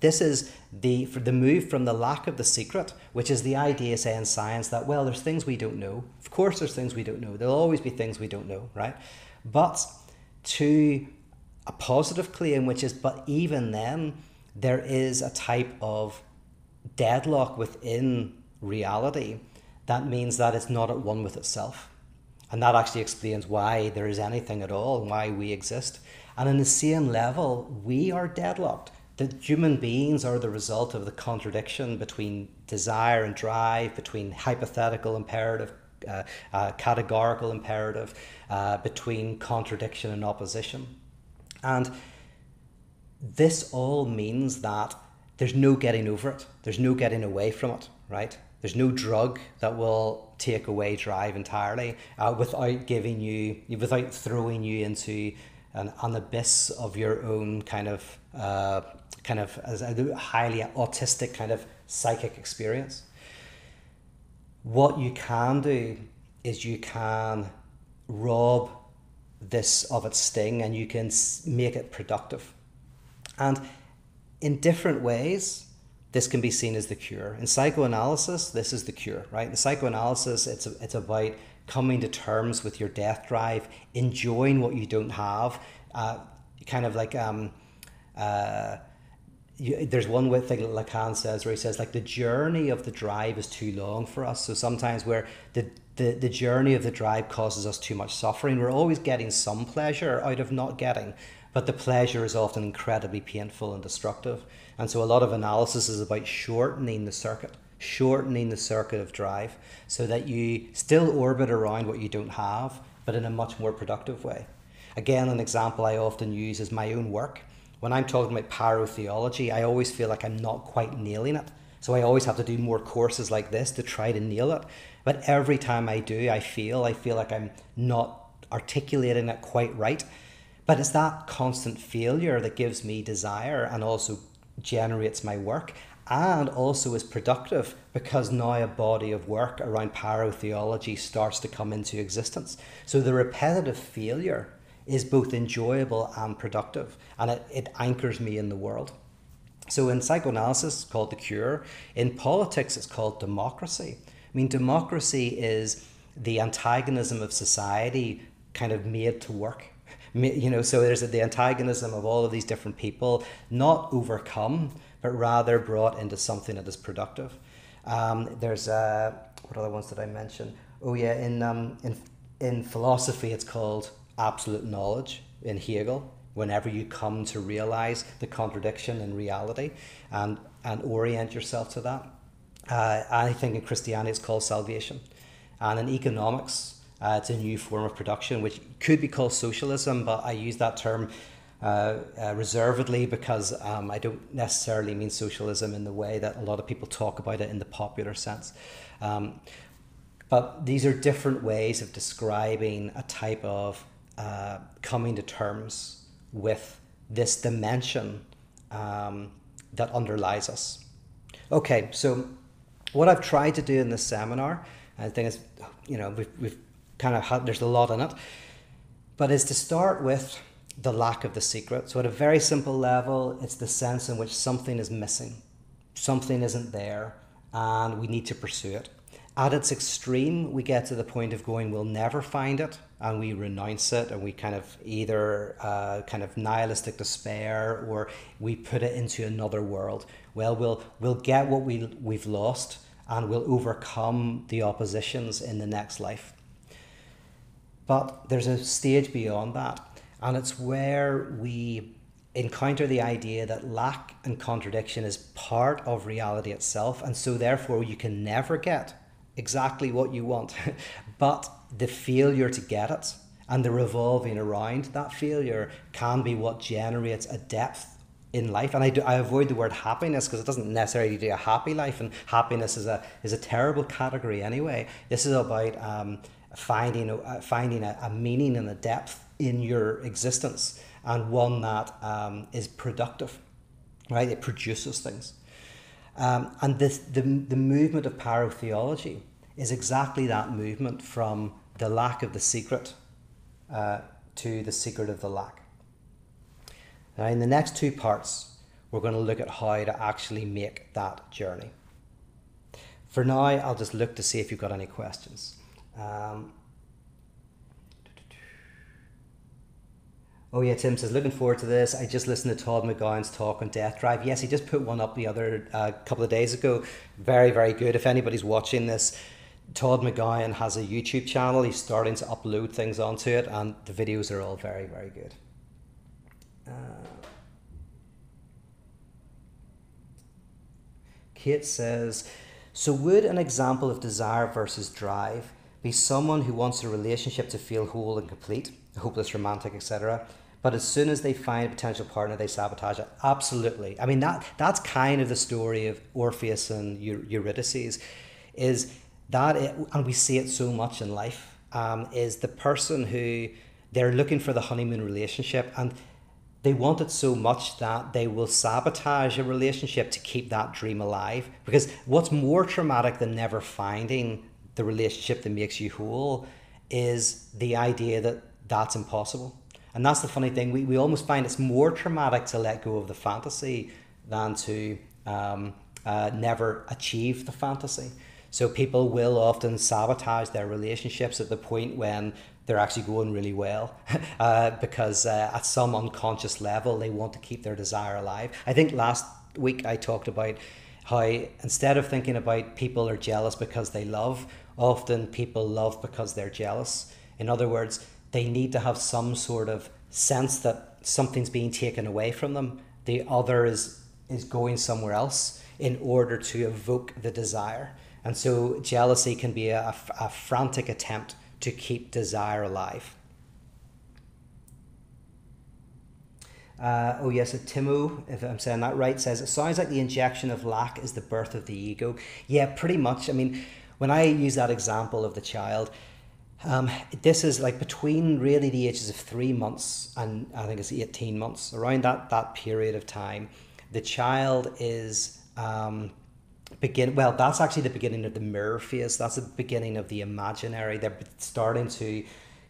Speaker 1: this is the the move from the lack of the secret, which is the idea, say, in science that well, there's things we don't know. Of course, there's things we don't know. There'll always be things we don't know, right? But to a positive claim, which is, but even then, there is a type of deadlock within reality that means that it's not at one with itself. And that actually explains why there is anything at all and why we exist. And in the same level, we are deadlocked that human beings are the result of the contradiction between desire and drive, between hypothetical imperative, uh, uh, categorical imperative, uh, between contradiction and opposition. And this all means that there's no getting over it, there's no getting away from it, right? There's no drug that will take away drive entirely uh, without giving you, without throwing you into an, an abyss of your own kind of uh, kind of as a highly autistic kind of psychic experience. What you can do is you can rob this of its sting and you can make it productive. And in different ways, this can be seen as the cure. In psychoanalysis, this is the cure, right? In psychoanalysis, it's, it's about coming to terms with your death drive, enjoying what you don't have, uh, kind of like um, uh, you, there's one thing that Lacan says where he says like the journey of the drive is too long for us. So sometimes where the, the the journey of the drive causes us too much suffering. We're always getting some pleasure out of not getting, but the pleasure is often incredibly painful and destructive. And so a lot of analysis is about shortening the circuit, shortening the circuit of drive, so that you still orbit around what you don't have, but in a much more productive way. Again, an example I often use is my own work when I'm talking about pyrotheology, I always feel like I'm not quite nailing it. So I always have to do more courses like this to try to nail it. But every time I do, I feel I feel like I'm not articulating it quite right. But it's that constant failure that gives me desire and also generates my work and also is productive because now a body of work around pyrotheology starts to come into existence. So the repetitive failure is both enjoyable and productive, and it, it anchors me in the world. So in psychoanalysis, it's called the cure. In politics, it's called democracy. I mean, democracy is the antagonism of society kind of made to work, you know, so there's the antagonism of all of these different people, not overcome, but rather brought into something that is productive. Um, there's uh, what other ones did I mention? Oh yeah, in um, in in philosophy, it's called absolute knowledge in Hegel. Whenever you come to realize the contradiction in reality, and and orient yourself to that, uh, I think in Christianity it's called salvation, and in economics uh, it's a new form of production which could be called socialism, but I use that term uh, uh, reservedly because um, I don't necessarily mean socialism in the way that a lot of people talk about it in the popular sense. Um, but these are different ways of describing a type of uh, coming to terms with this dimension um, that underlies us. Okay, so what I've tried to do in this seminar, and I think is, you know, we've, we've kind of had, there's a lot in it, but is to start with the lack of the secret. So, at a very simple level, it's the sense in which something is missing, something isn't there, and we need to pursue it. At its extreme, we get to the point of going, we'll never find it, and we renounce it, and we kind of either uh, kind of nihilistic despair or we put it into another world. Well, we'll we'll get what we we've lost, and we'll overcome the oppositions in the next life. But there's a stage beyond that and it's where we encounter the idea that lack and contradiction is part of reality itself. And so, therefore, you can never get exactly what you want. but the failure to get it and the revolving around that failure can be what generates a depth in life. And I, do, I avoid the word happiness because it doesn't necessarily do a happy life, and happiness is a, is a terrible category anyway. This is about um, finding, uh, finding a, a meaning and a depth in your existence and one that um, is productive, right? It produces things. Um, and this, the, the movement of pyrotheology is exactly that movement from the lack of the secret uh, to the secret of the lack. Now, in the next two parts, we're going to look at how to actually make that journey. For now, I'll just look to see if you've got any questions. Um, Oh yeah, Tim says looking forward to this. I just listened to Todd McGowan's talk on Death Drive. Yes, he just put one up the other uh, couple of days ago. Very very good. If anybody's watching this, Todd McGowan has a YouTube channel. He's starting to upload things onto it, and the videos are all very very good. Uh, Kate says, so would an example of desire versus drive be someone who wants a relationship to feel whole and complete, hopeless romantic, etc but as soon as they find a potential partner, they sabotage it. Absolutely. I mean that that's kind of the story of Orpheus and Eurydice, is that it, and we see it so much in life. Um, is the person who they're looking for the honeymoon relationship and they want it so much that they will sabotage a relationship to keep that dream alive. Because what's more traumatic than never finding the relationship that makes you whole is the idea that that's impossible and that's the funny thing. We, we almost find it's more traumatic to let go of the fantasy than to um, uh, never achieve the fantasy. So people will often sabotage their relationships at the point when they're actually going really well uh, because uh, at some unconscious level they want to keep their desire alive. I think last week I talked about how instead of thinking about people are jealous because they love, often people love because they're jealous. In other words, they need to have some sort of sense that something's being taken away from them. The other is is going somewhere else in order to evoke the desire. And so jealousy can be a, a frantic attempt to keep desire alive. Uh, oh yes, a Timo, if I'm saying that right, says it sounds like the injection of lack is the birth of the ego. Yeah, pretty much. I mean, when I use that example of the child, um, this is like between really the ages of three months and I think it's 18 months, around that, that period of time, the child is um, begin well that's actually the beginning of the mirror phase that's the beginning of the imaginary. They're starting to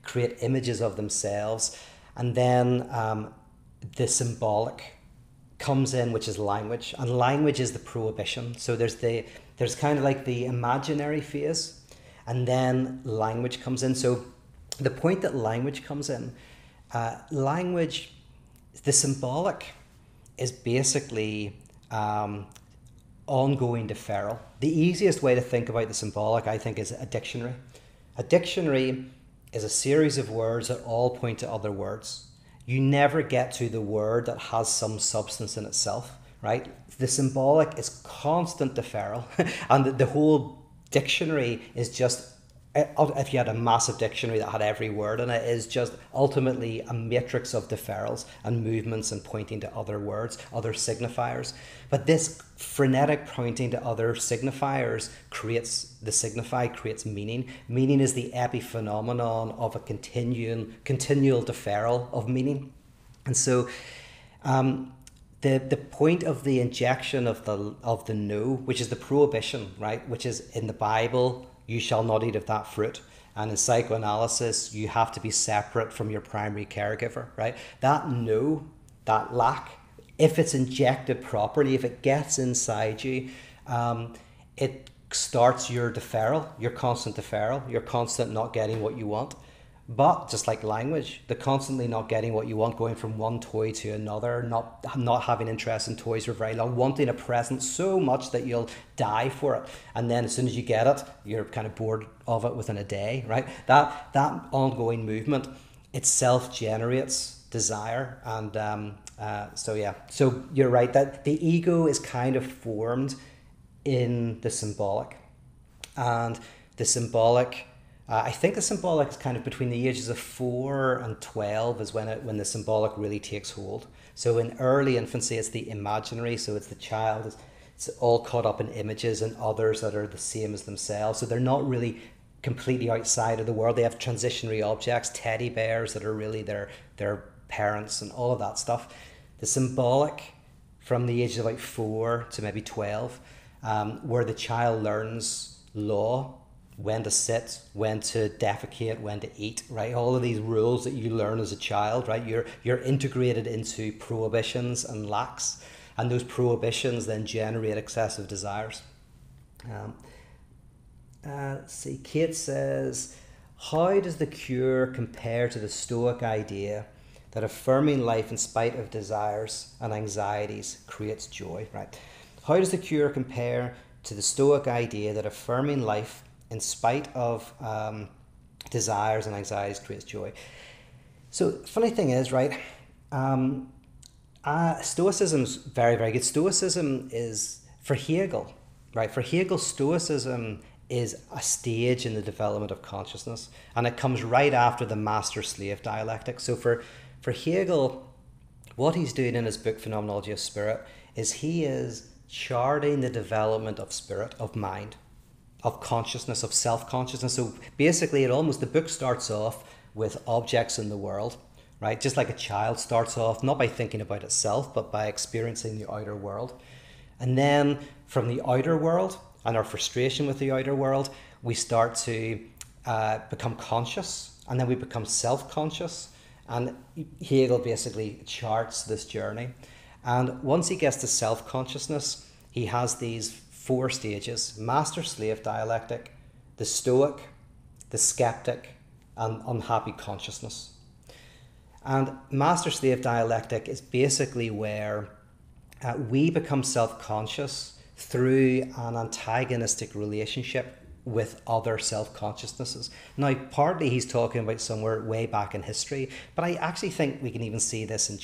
Speaker 1: create images of themselves. And then um, the symbolic comes in which is language. And language is the prohibition. So there's the there's kind of like the imaginary phase and then language comes in. So the point that language comes in uh, language, the symbolic, is basically um, ongoing deferral. The easiest way to think about the symbolic, I think, is a dictionary. A dictionary is a series of words that all point to other words. You never get to the word that has some substance in itself, right? The symbolic is constant deferral, and the, whole dictionary is just if you had a massive dictionary that had every word in it, is just ultimately a matrix of deferrals and movements and pointing to other words, other signifiers. But this frenetic pointing to other signifiers creates the signify creates meaning. Meaning is the epiphenomenon of a continuing continual deferral of meaning, and so. Um, the, the point of the injection of the of the no, which is the prohibition, right, which is in the Bible, you shall not eat of that fruit. And in psychoanalysis, you have to be separate from your primary caregiver, right? That no, that lack, if it's injected properly, if it gets inside you, um, it starts your deferral, your constant deferral, your constant not getting what you want. But just like language, the constantly not getting what you want, going from one toy to another, not not having interest in toys for very long, wanting a present so much that you'll die for it, and then as soon as you get it, you're kind of bored of it within a day, right? That that ongoing movement itself generates desire, and um, uh, so yeah, so you're right that the ego is kind of formed in the symbolic, and the symbolic uh, I think the symbolic is kind of between the ages of four and 12 is when, it, when the symbolic really takes hold. So in early infancy, it's the imaginary, so it's the child, it's, it's all caught up in images and others that are the same as themselves. So they're not really completely outside of the world. They have transitionary objects, teddy bears that are really their, their parents and all of that stuff. The symbolic from the age of like four to maybe 12, um, where the child learns law when to sit, when to defecate, when to eat, right? All of these rules that you learn as a child, right? You're you're integrated into prohibitions and lacks, and those prohibitions then generate excessive desires. Um, uh, see, Kate says, how does the cure compare to the Stoic idea that affirming life in spite of desires and anxieties creates joy, right? How does the cure compare to the Stoic idea that affirming life in spite of um, desires and anxieties, creates joy. So, funny thing is, right? Um, uh, Stoicism's very, very good. Stoicism is for Hegel, right? For Hegel, Stoicism is a stage in the development of consciousness, and it comes right after the master-slave dialectic. So, for for Hegel, what he's doing in his book Phenomenology of Spirit is he is charting the development of spirit, of mind, of consciousness, of self consciousness. So basically, it almost the book starts off with objects in the world, right? Just like a child starts off not by thinking about itself, but by experiencing the outer world. And then from the outer world and our frustration with the outer world, we start to uh, become conscious and then we become self conscious. And Hegel basically charts this journey. And once he gets to self consciousness, he has these four stages master slave dialectic, the stoic, the skeptic, and unhappy consciousness. And master slave dialectic is basically where uh, we become self conscious through an antagonistic relationship with other self consciousnesses. Now, partly he's talking about somewhere way back in history, but I actually think we can even see this in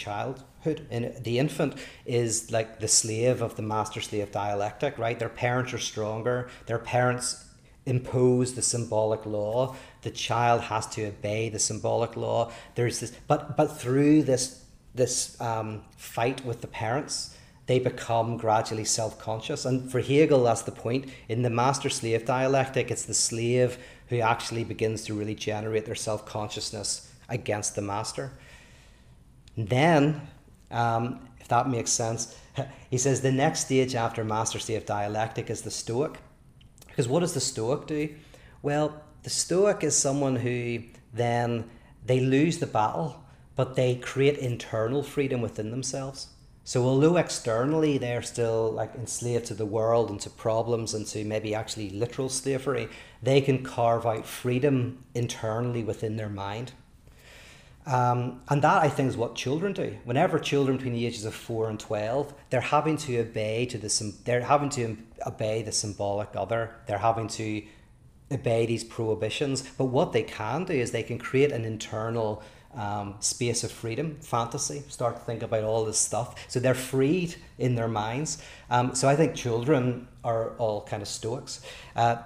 Speaker 1: childhood. In the infant is like the slave of the master slave dialectic, right? Their parents are stronger, their parents impose the symbolic law the child has to obey the symbolic law there's this but but through this this um, fight with the parents they become gradually self conscious. And for Hegel, that's the point. In the master slave dialectic, it's the slave who actually begins to really generate their self consciousness against the master. And then, um, if that makes sense, he says the next stage after master of dialectic is the Stoic. Because what does the Stoic do? Well, the Stoic is someone who then they lose the battle, but they create internal freedom within themselves. So although externally they're still like enslaved to the world and to problems and to maybe actually literal slavery, they can carve out freedom internally within their mind. Um, and that I think is what children do. Whenever children between the ages of four and twelve, they're having to obey to the they're having to obey the symbolic other. They're having to obey these prohibitions. But what they can do is they can create an internal um, space of freedom, fantasy, start to think about all this stuff. So they're freed in their minds. Um, so I think children are all kind of Stoics. Uh,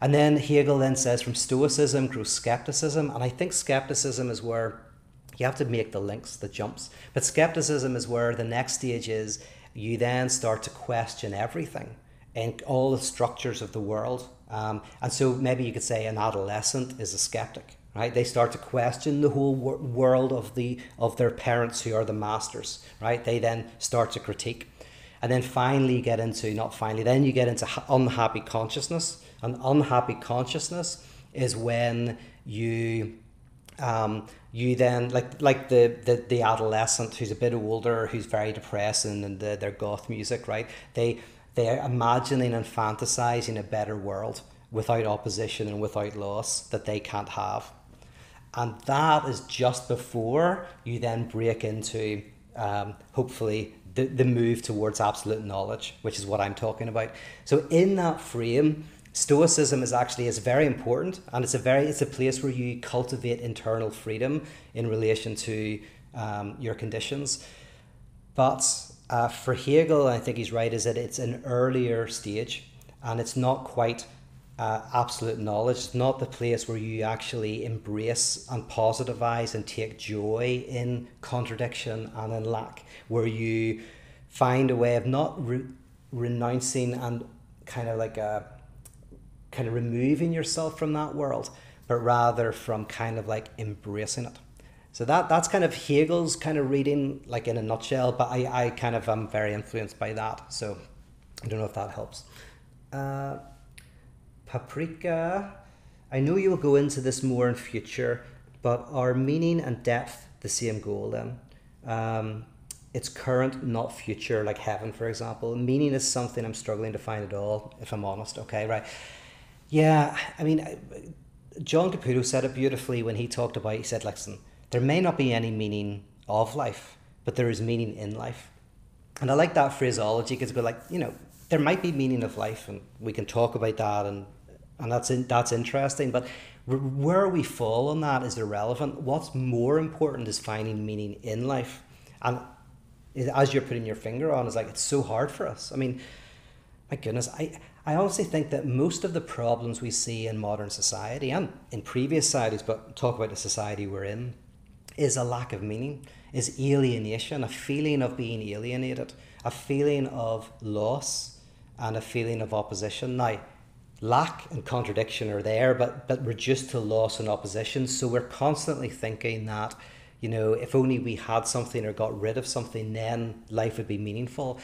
Speaker 1: and then Hegel then says from Stoicism grows skepticism. And I think skepticism is where you have to make the links, the jumps. But skepticism is where the next stage is you then start to question everything and all the structures of the world. Um, and so maybe you could say an adolescent is a skeptic. Right? They start to question the whole wor- world of the of their parents who are the masters. Right? They then start to critique, and then finally get into not finally. Then you get into ha- unhappy consciousness. An unhappy consciousness is when you um, you then like like the, the the adolescent who's a bit older who's very depressed and, and the, their goth music right? They they're imagining and fantasizing a better world without opposition and without loss that they can't have. And that is just before you then break into um, hopefully the, the move towards absolute knowledge which is what i'm talking about. So in that frame Stoicism is actually is very important, and it's a very it's a place where you cultivate internal freedom in relation to um, your conditions. But uh, for Hegel, I think he's right, is that it's an earlier stage, and it's not quite uh, absolute knowledge. It's not the place where you actually embrace and positivize and take joy in contradiction and in lack, where you find a way of not re- renouncing and kind of like a kind of removing yourself from that world, but rather from kind of like embracing it. So that that's kind of Hegel's kind of reading, like in a nutshell. But I, I kind of am very influenced by that. So I don't know if that helps. Uh, paprika. I know you'll go into this more in future, but are meaning and depth the same goal then? Um, it's current, not future, like heaven, for example. Meaning is something I'm struggling to find at all, if I'm honest. Okay, right. Yeah, I mean, John Caputo said it beautifully when he talked about. He said, "Listen, there may not be any meaning of life, but there is meaning in life." And I like that phraseology because go like, you know, there might be meaning of life, and we can talk about that, and and that's in, that's interesting. But where we fall on that is irrelevant. What's more important is finding meaning in life, and as you're putting your finger on, is like it's so hard for us. I mean, my goodness, I I honestly think that most of the problems we see in modern society and in previous societies, but talk about the society we're in, is a lack of meaning, is alienation, a feeling of being alienated, a feeling of loss, and a feeling of opposition. Now, lack and contradiction are there, but, but reduced to loss and opposition. So we're constantly thinking that, you know, if only we had something or got rid of something, then life would be meaningful.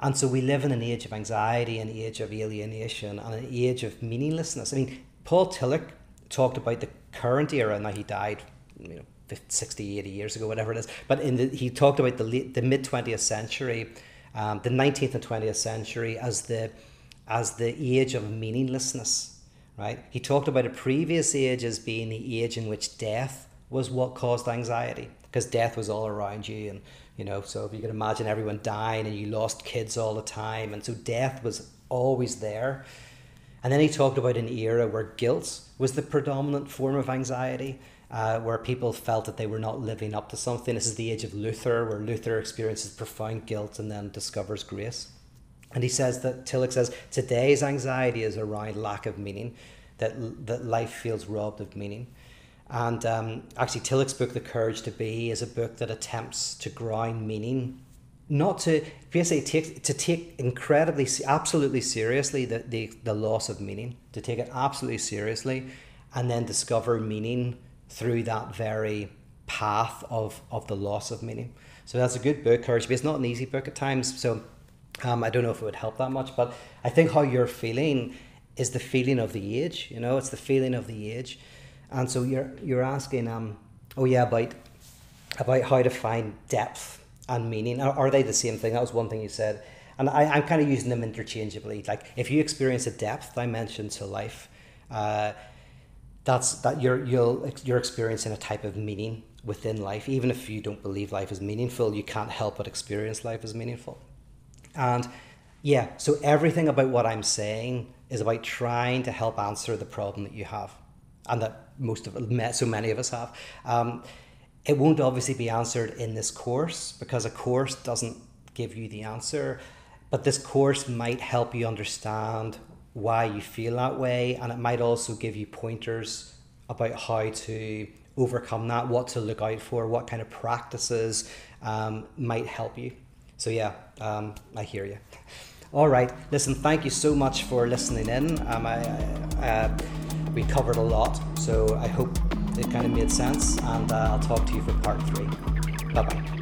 Speaker 1: And so we live in an age of anxiety, an age of alienation, and an age of meaninglessness. I mean, Paul Tillich talked about the current era. Now he died, you know, 50, 60, 80 years ago, whatever it is. But in the, he talked about the the mid 20th century, um, the 19th and 20th century as the as the age of meaninglessness. Right? He talked about a previous age as being the age in which death was what caused anxiety, because death was all around you and you know so if you can imagine everyone dying and you lost kids all the time and so death was always there. And then he talked about an era where guilt was the predominant form of anxiety uh, where people felt that they were not living up to something. This is the age of luther where luther experiences profound guilt and then discovers grace. And he says that tillich says today's anxiety is around lack of meaning that, that life feels robbed of meaning and um, actually, Tillich's book, The Courage to Be, is a book that attempts to ground meaning, not to basically take to take incredibly, absolutely seriously the, the, the loss of meaning, to take it absolutely seriously, and then discover meaning through that very path of, of the loss of meaning. So that's a good book, Courage to Be. It's not an easy book at times, so um, I don't know if it would help that much, but I think how you're feeling is the feeling of the age. You know, it's the feeling of the age. And so you're you're asking, um, oh yeah, about about how to find depth and meaning. Are, are they the same thing? That was one thing you said, and I, I'm kind of using them interchangeably. Like if you experience a depth dimension to life, uh, that's that you're you'll you're experiencing a type of meaning within life. Even if you don't believe life is meaningful, you can't help but experience life as meaningful. And yeah, so everything about what I'm saying is about trying to help answer the problem that you have, and that most of so many of us have. Um, it won't obviously be answered in this course because a course doesn't give you the answer, but this course might help you understand why you feel that way, and it might also give you pointers about how to overcome that, what to look out for, what kind of practices um, might help you. So, yeah, um, I hear you. All right, listen, thank you so much for listening in. Um, I, I uh, we covered a lot, so I hope it kind of made sense, and uh, I'll talk to you for part three. Bye bye.